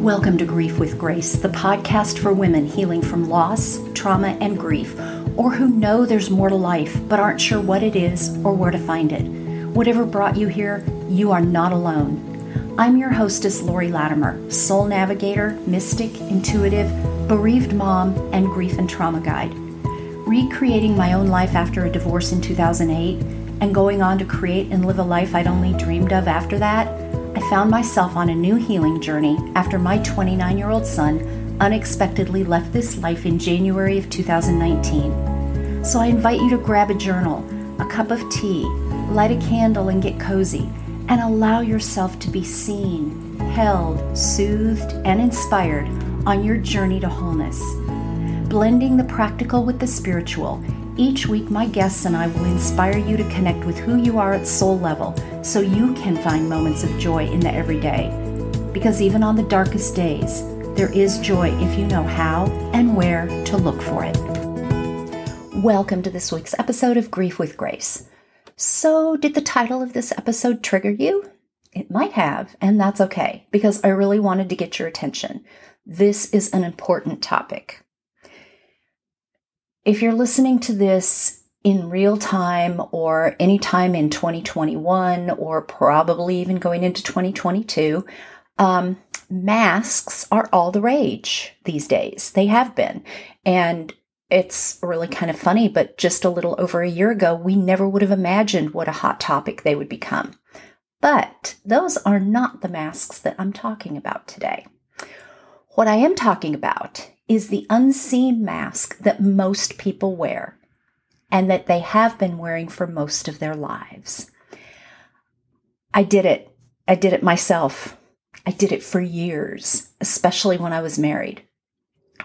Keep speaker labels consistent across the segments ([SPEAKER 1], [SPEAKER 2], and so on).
[SPEAKER 1] Welcome to Grief with Grace, the podcast for women healing from loss, trauma, and grief, or who know there's more to life but aren't sure what it is or where to find it. Whatever brought you here, you are not alone. I'm your hostess, Lori Latimer, soul navigator, mystic, intuitive, bereaved mom, and grief and trauma guide. Recreating my own life after a divorce in 2008 and going on to create and live a life I'd only dreamed of after that I found myself on a new healing journey after my 29 year old son unexpectedly left this life in January of 2019. So I invite you to grab a journal, a cup of tea, light a candle, and get cozy, and allow yourself to be seen, held, soothed, and inspired on your journey to wholeness. Blending the practical with the spiritual each week, my guests and I will inspire you to connect with who you are at soul level so you can find moments of joy in the everyday. Because even on the darkest days, there is joy if you know how and where to look for it. Welcome to this week's episode of Grief with Grace. So, did the title of this episode trigger you? It might have, and that's okay because I really wanted to get your attention. This is an important topic. If you're listening to this in real time or anytime in 2021 or probably even going into 2022, um, masks are all the rage these days. They have been. And it's really kind of funny, but just a little over a year ago, we never would have imagined what a hot topic they would become. But those are not the masks that I'm talking about today. What I am talking about is the unseen mask that most people wear and that they have been wearing for most of their lives. I did it. I did it myself. I did it for years, especially when I was married.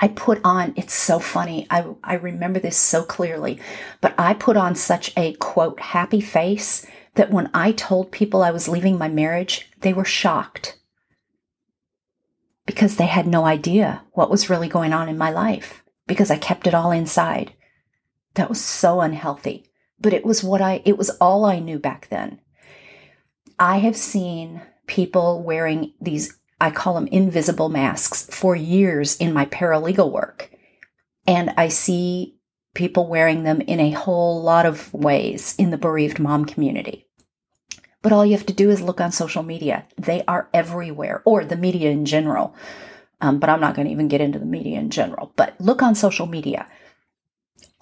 [SPEAKER 1] I put on, it's so funny. I, I remember this so clearly, but I put on such a quote, happy face that when I told people I was leaving my marriage, they were shocked because they had no idea what was really going on in my life because I kept it all inside. That was so unhealthy, but it was what I, it was all I knew back then. I have seen people wearing these, I call them invisible masks, for years in my paralegal work. And I see people wearing them in a whole lot of ways in the bereaved mom community. But all you have to do is look on social media. They are everywhere, or the media in general. Um, but I'm not going to even get into the media in general. But look on social media.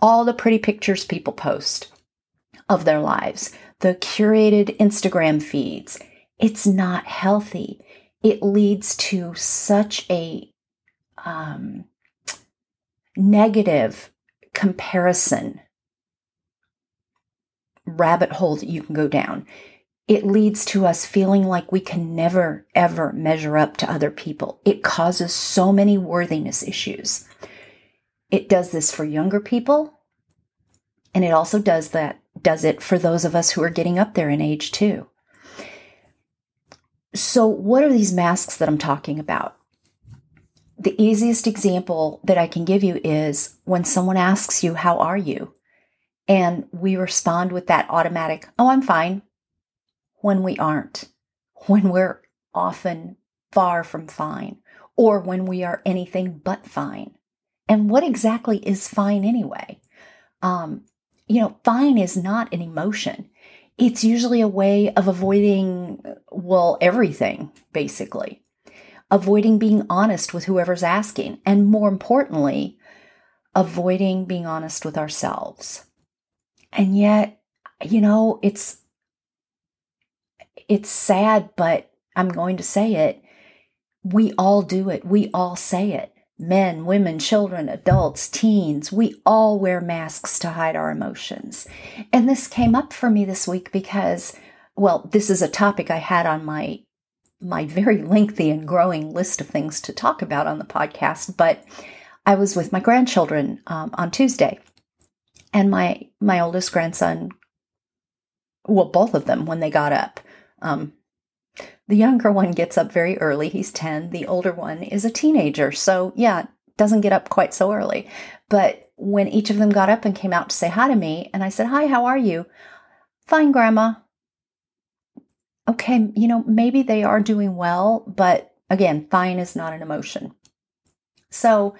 [SPEAKER 1] All the pretty pictures people post of their lives, the curated Instagram feeds. It's not healthy. It leads to such a um, negative comparison rabbit hole that you can go down it leads to us feeling like we can never, ever measure up to other people. It causes so many worthiness issues. It does this for younger people, and it also does that, does it for those of us who are getting up there in age too. So, what are these masks that I'm talking about? The easiest example that I can give you is when someone asks you, How are you? And we respond with that automatic, Oh, I'm fine when we aren't, when we're often far from fine, or when we are anything but fine. And what exactly is fine anyway? Um, you know, fine is not an emotion. It's usually a way of avoiding, well, everything, basically. Avoiding being honest with whoever's asking. And more importantly, avoiding being honest with ourselves. And yet, you know, it's it's sad, but I'm going to say it. We all do it. We all say it. Men, women, children, adults, teens, we all wear masks to hide our emotions. And this came up for me this week because, well, this is a topic I had on my my very lengthy and growing list of things to talk about on the podcast, but I was with my grandchildren um, on Tuesday, and my my oldest grandson, well, both of them, when they got up, um, the younger one gets up very early. He's 10. The older one is a teenager. So, yeah, doesn't get up quite so early. But when each of them got up and came out to say hi to me, and I said, Hi, how are you? Fine, Grandma. Okay, you know, maybe they are doing well, but Again, fine is not an emotion. So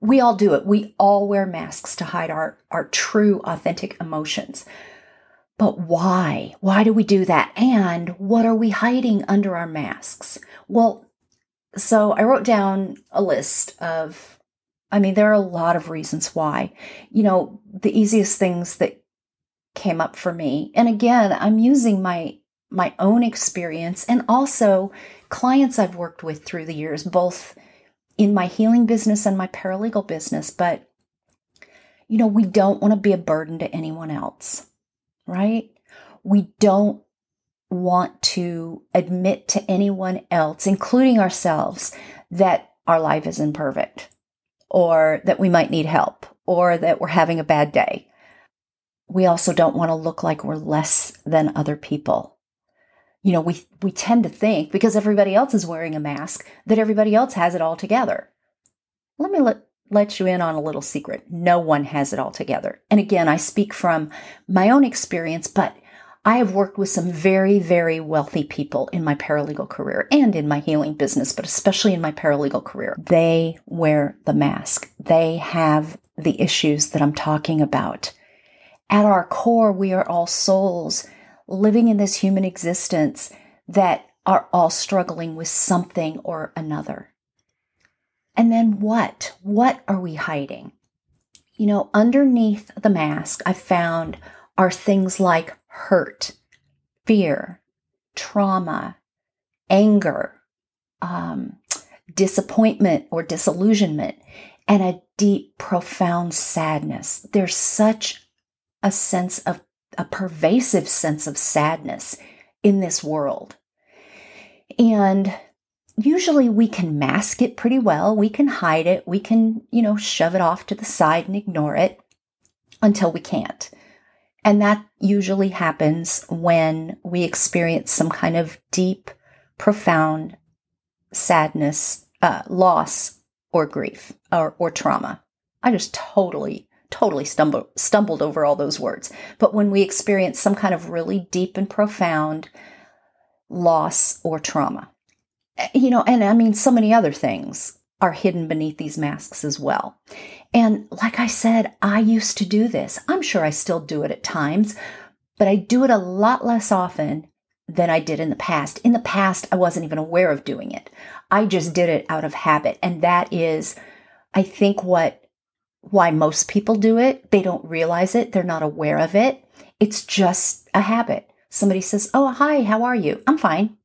[SPEAKER 1] we all do it. We all wear masks to hide our, our true, authentic emotions. But why? Why do we do that? And what are we hiding under our masks? Well, so I wrote down a list of, I mean, there are a lot of reasons why. You know, the easiest things that came up for me, and again, I'm using my my own experience and also clients I've worked with through the years, both in my healing business and my paralegal business. But, you know, we don't want to be a burden to anyone else right? We don't want to admit to anyone else, including ourselves, that our life is imperfect or that we might need help or that we're having a bad day. We also don't want to look like we're less than other people. You know, we, we tend to think because everybody else is wearing a mask that everybody else has it all together. Let me let, let you in on a little secret. No one has it all together. And again, I speak from my own experience, but I have worked with some very, very wealthy people in my paralegal career and in my healing business, but especially in my paralegal career. They wear the mask. They have the issues that I'm talking about. At our core, we are all souls living in this human existence that are all struggling with something or another. And then what? What are we hiding? You know, underneath the mask, I found are things like hurt, fear, trauma, anger, um, disappointment or disillusionment, and a deep, profound sadness. There's such a sense of a pervasive sense of sadness in this world. And usually we can mask it pretty well. We can hide it. We can, you know, shove it off to the side and ignore it until we can't. And that usually happens when we experience some kind of deep, profound sadness, uh, loss, or grief or, or trauma. I just totally, totally stumbled, stumbled over all those words. But when we experience some kind of really deep and profound loss or trauma, Eh, you know, and I mean, so many other things are hidden beneath these masks as well. And like I said, I used to do this. I'm sure I still do it at times, but I do it a lot less often than I did in the past. In the past, I wasn't even aware of doing it. I just did it out of habit. And that is, I think, what why most people do it. They don't realize it, they're not aware of it. It's just a habit. Somebody says, Oh, hi, how are you? I'm fine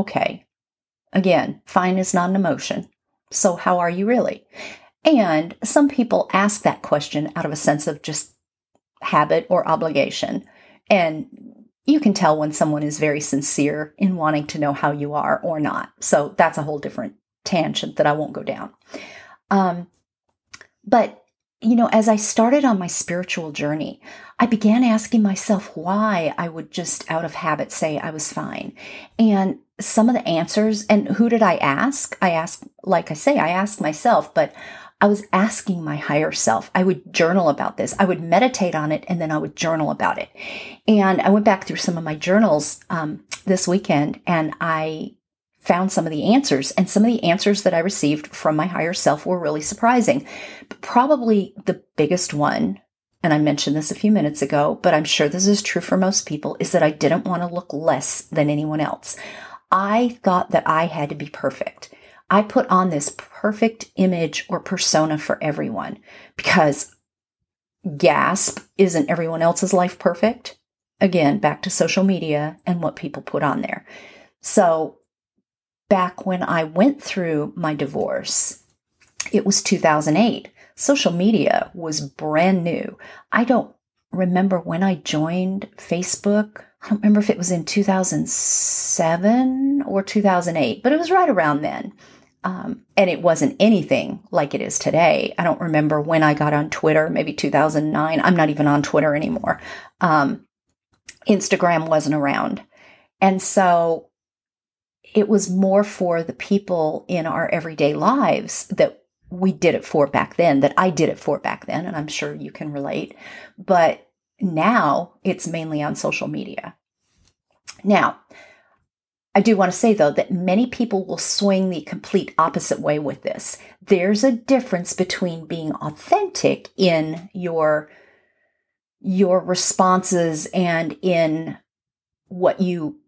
[SPEAKER 1] okay. Again, fine is not an emotion. So, how are you really? And some people ask that question out of a sense of just habit or obligation. And you can tell when someone is very sincere in wanting to know how you are or not. So, that's a whole different tangent that I won't go down. Um, but, you know, as I started on my spiritual journey, I began asking myself why I would just out of habit say I was fine. And some of the answers, and who did I ask? I asked, like I say, I asked myself, but I was asking my higher self. I would journal about this. I would meditate on it and then I would journal about it. And I went back through some of my journals um, this weekend and I found some of the answers. And some of the answers that I received from my higher self were really surprising. But probably the biggest one, and I mentioned this a few minutes ago, but I'm sure this is true for most people, is that I didn't want to look less than anyone else. I thought that I had to be perfect. I put on this perfect image or persona for everyone because gasp, isn't everyone else's life perfect? Again, back to social media and what people put on there. So, back when I went through my divorce, it was 2008. Social media was brand new. I don't remember when I joined Facebook. I don't remember if it was in 2007 or 2008, but it was right around then. Um, and it wasn't anything like it is today. I don't remember when I got on Twitter, maybe 2009. I'm not even on Twitter anymore. Um, Instagram wasn't around. And so it was more for the people in our everyday lives that we did it for back then, that I did it for back then. And I'm sure you can relate. But now it's mainly on social media. Now, I do want to say though that many people will swing the complete opposite way with this. There's a difference between being authentic in your your responses and in what you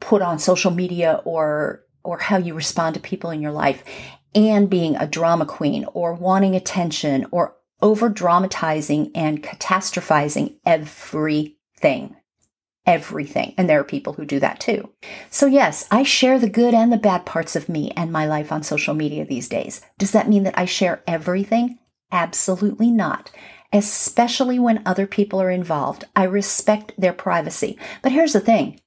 [SPEAKER 1] put on social media or or how you respond to people in your life and being a drama queen or wanting attention or over dramatizing and catastrophizing everything everything. And there are people who do that too. So, yes, I share the good and the bad parts of me and my life on social media these days. Does that mean that I share everything? Absolutely not. Especially when other people are involved. I respect their privacy. But here's the thing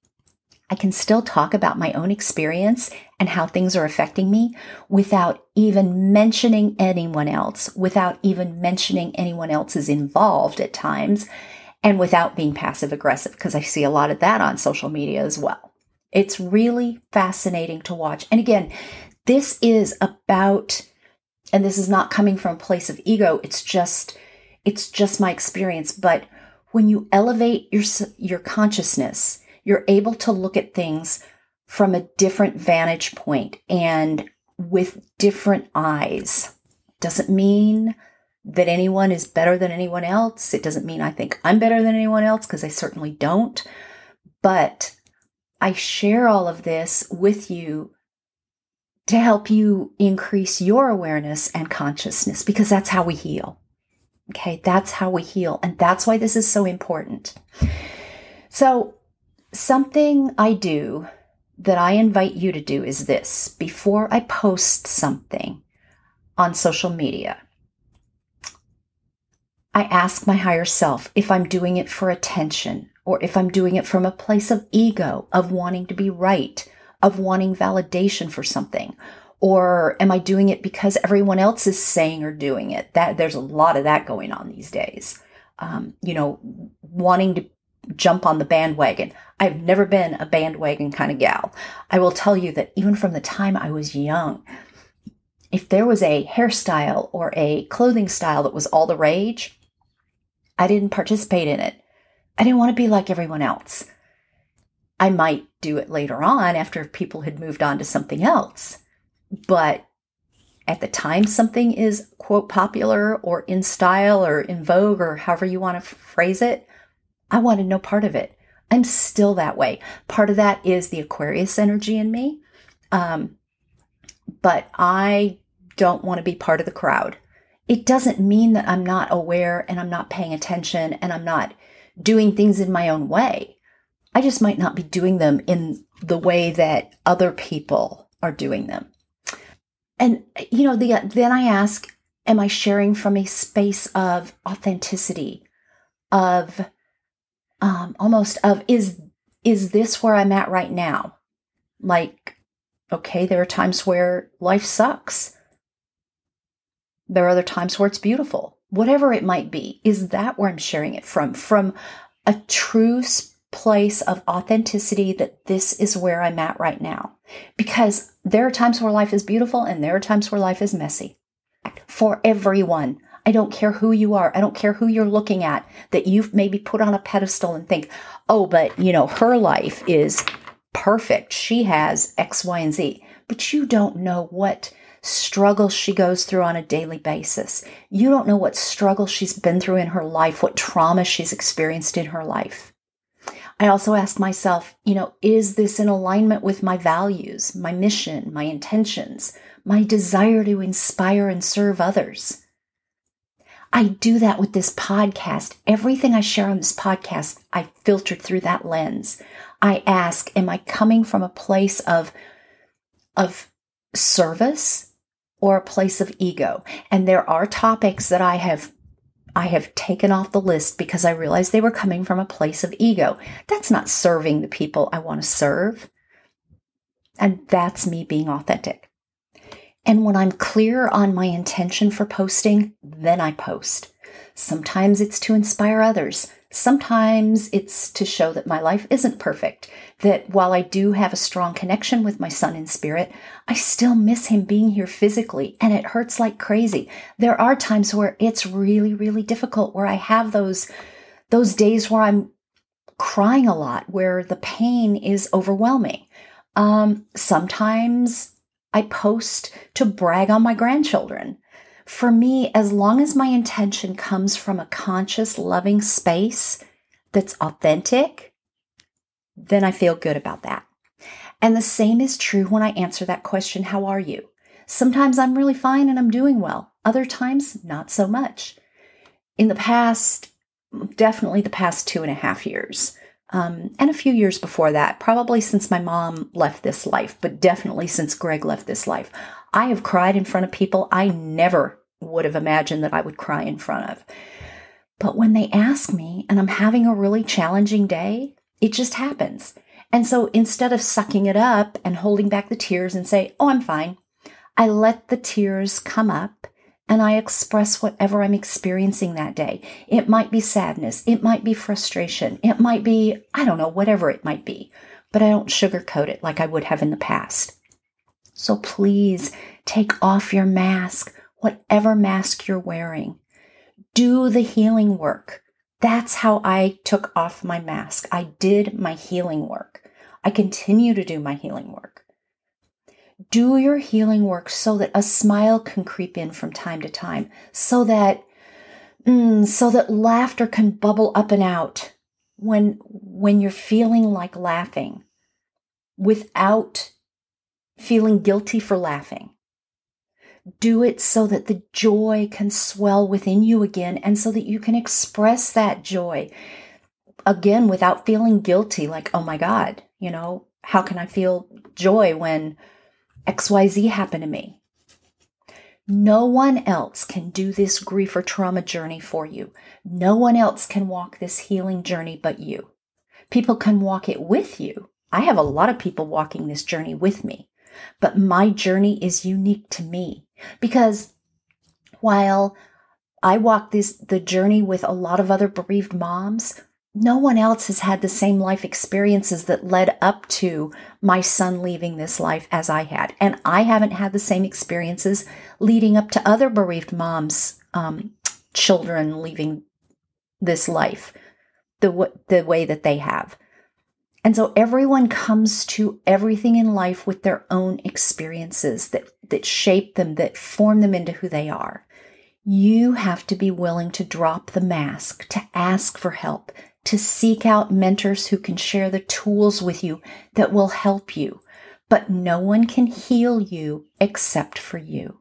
[SPEAKER 1] I can still talk about my own experience and how things are affecting me without even mentioning anyone else, without even mentioning anyone else is involved at times and without being passive aggressive, because I see a lot of that on social media as well. It's really fascinating to watch. And again, this is about, and this is not coming from a place of ego, it's just, it's just my experience. But when you elevate your, your consciousness, you're able to look at things from a different vantage point and with different eyes. Doesn't mean that anyone is better than anyone else. It doesn't mean I think I'm better than anyone else because I certainly don't. But I share all of this with you to help you increase your awareness and consciousness because that's how we heal. Okay, that's how we heal. And that's why this is so important. So, something I do that I invite you to do is this before I post something on social media, I ask my higher self if I'm doing it for attention or if I'm doing it from a place of ego, of wanting to be right, of wanting validation for something. Or am I doing it because everyone else is saying or doing it? That there's a lot of that going on these days. Um, you know, wanting to jump on the bandwagon. I've never been a bandwagon kind of gal. I will tell you that even from the time I was young, if there was a hairstyle or a clothing style that was all the rage, I didn't participate in it. I didn't want to be like everyone else. I might do it later on after people had moved on to something else. But at the time something is, quote, popular or in style or in vogue or however you want to phrase it, I wanted no part of it. I'm still that way. Part of that is the Aquarius energy in me. Um, but I don't want to be part of the crowd it doesn't mean that I'm not aware and I'm not paying attention and I'm not doing things in my own way. I just might not be doing them in the way that other people are doing them. And, you know, the, then I ask, am I sharing from a space of authenticity, of um, almost of, is, is this where I'm at right now? Like, okay, there are times where life sucks there are other times where it's beautiful. Whatever it might be, is that where I'm sharing it from? From a true place of authenticity that this is where I'm at right now. Because there are times where life is beautiful and there are times where life is messy. For everyone. I don't care who you are. I don't care who you're looking at that you've maybe put on a pedestal and think, oh, but you know, her life is perfect. She has X, Y, and Z. But you don't know what struggles she goes through on a daily basis. You don't know what struggle she's been through in her life, what trauma she's experienced in her life. I also ask myself, you know, is this in alignment with my values, my mission, my intentions, my desire to inspire and serve others? I do that with this podcast. Everything I share on this podcast, I filter through that lens. I ask, am I coming from a place of, of service or a place of ego. And there are topics that I have I have taken off the list because I realized they were coming from a place of ego. That's not serving the people I want to serve. And that's me being authentic. And when I'm clear on my intention for posting, then I post. Sometimes it's to inspire others. Sometimes it's to show that my life isn't perfect, that while I do have a strong connection with my son in spirit, I still miss him being here physically and it hurts like crazy. There are times where it's really, really difficult, where I have those, those days where I'm crying a lot, where the pain is overwhelming. Um, sometimes I post to brag on my grandchildren. For me, as long as my intention comes from a conscious, loving space that's authentic, then I feel good about that. And the same is true when I answer that question, How are you? Sometimes I'm really fine and I'm doing well. Other times, not so much. In the past, definitely the past two and a half years, um, and a few years before that, probably since my mom left this life, but definitely since Greg left this life, I have cried in front of people I never would have imagined that I would cry in front of. But when they ask me and I'm having a really challenging day, it just happens. And so instead of sucking it up and holding back the tears and say, oh, I'm fine, I let the tears come up and I express whatever I'm experiencing that day. It might be sadness, it might be frustration, it might be, I don't know, whatever it might be, but I don't sugarcoat it like I would have in the past. So please take off your mask, whatever mask you're wearing. Do the healing work. That's how I took off my mask. I did my healing work. I continue to do my healing work. Do your healing work so that a smile can creep in from time to time, so that mm, so that laughter can bubble up and out when when you're feeling like laughing without feeling guilty for laughing. Do it so that the joy can swell within you again and so that you can express that joy again without feeling guilty like, oh my God, you know, how can I feel joy when XYZ happened to me? No one else can do this grief or trauma journey for you. No one else can walk this healing journey but you. People can walk it with you. I have a lot of people walking this journey with me, but my journey is unique to me because while I walk this the journey with a lot of other bereaved moms, no one else has had the same life experiences that led up to my son leaving this life as I had. And I haven't had the same experiences leading up to other bereaved moms, um, children leaving this life the, the way that they have. And so everyone comes to everything in life with their own experiences that, that shape them, that form them into who they are. You have to be willing to drop the mask, to ask for help, to seek out mentors who can share the tools with you that will help you. But no one can heal you except for you.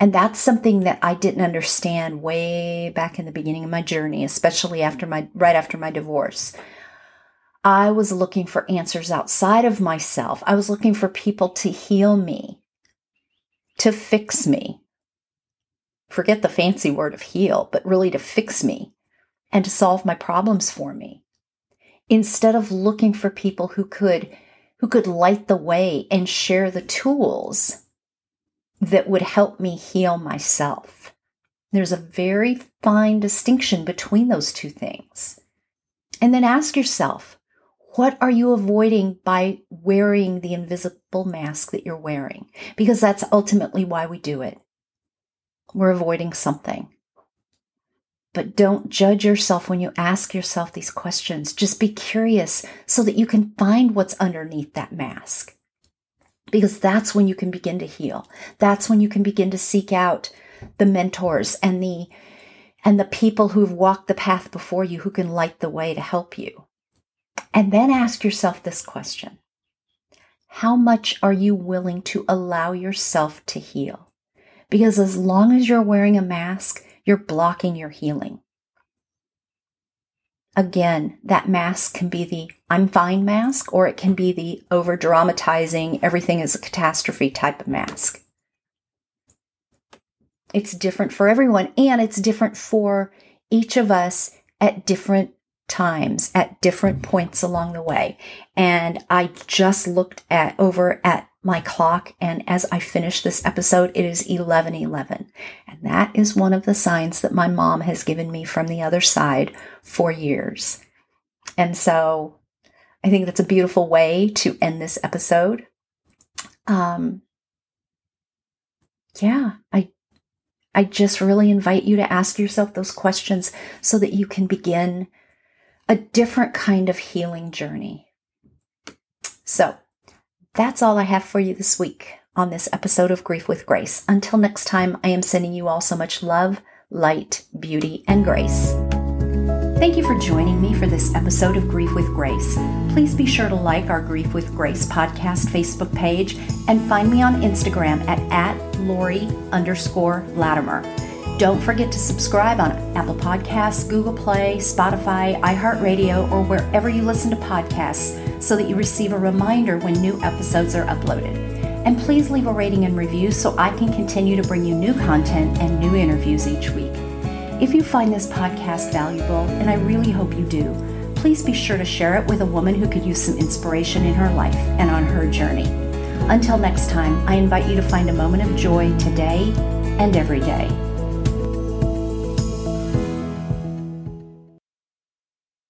[SPEAKER 1] And that's something that I didn't understand way back in the beginning of my journey, especially after my right after my divorce. I was looking for answers outside of myself. I was looking for people to heal me, to fix me. Forget the fancy word of heal, but really to fix me and to solve my problems for me. Instead of looking for people who could who could light the way and share the tools that would help me heal myself. There's a very fine distinction between those two things. And then ask yourself what are you avoiding by wearing the invisible mask that you're wearing? Because that's ultimately why we do it. We're avoiding something but don't judge yourself when you ask yourself these questions. Just be curious so that you can find what's underneath that mask. Because that's when you can begin to heal. That's when you can begin to seek out the mentors and the and the people who've walked the path before you who can light the way to help you. And then ask yourself this question. How much are you willing to allow yourself to heal? Because as long as you're wearing a mask, you're blocking your healing. Again, that mask can be the I'm fine mask, or it can be the over dramatizing, everything is a catastrophe type of mask. It's different for everyone, and it's different for each of us at different times, at different points along the way. And I just looked at over at my clock. And as I finish this episode, it is 1111. And that is one of the signs that my mom has given me from the other side for years. And so I think that's a beautiful way to end this episode. Um, yeah, I I just really invite you to ask yourself those questions so that you can begin a different kind of healing journey. So, that's all I have for you this week on this episode of Grief with Grace. Until next time, I am sending you all so much love, light, beauty, and grace. Thank you for joining me for this episode of Grief with Grace. Please be sure to like our Grief with Grace podcast Facebook page and find me on Instagram at, at Lori underscore Latimer. Don't forget to subscribe on Apple Podcasts, Google Play, Spotify, iHeartRadio, or wherever you listen to podcasts so that you receive a reminder when new episodes are uploaded. And please leave a rating and review so I can continue to bring you new content and new interviews each week. If you find this podcast valuable, and I really hope you do, please be sure to share it with a woman who could use some inspiration in her life and on her journey. Until next time, I invite you to find a moment of joy today and every day.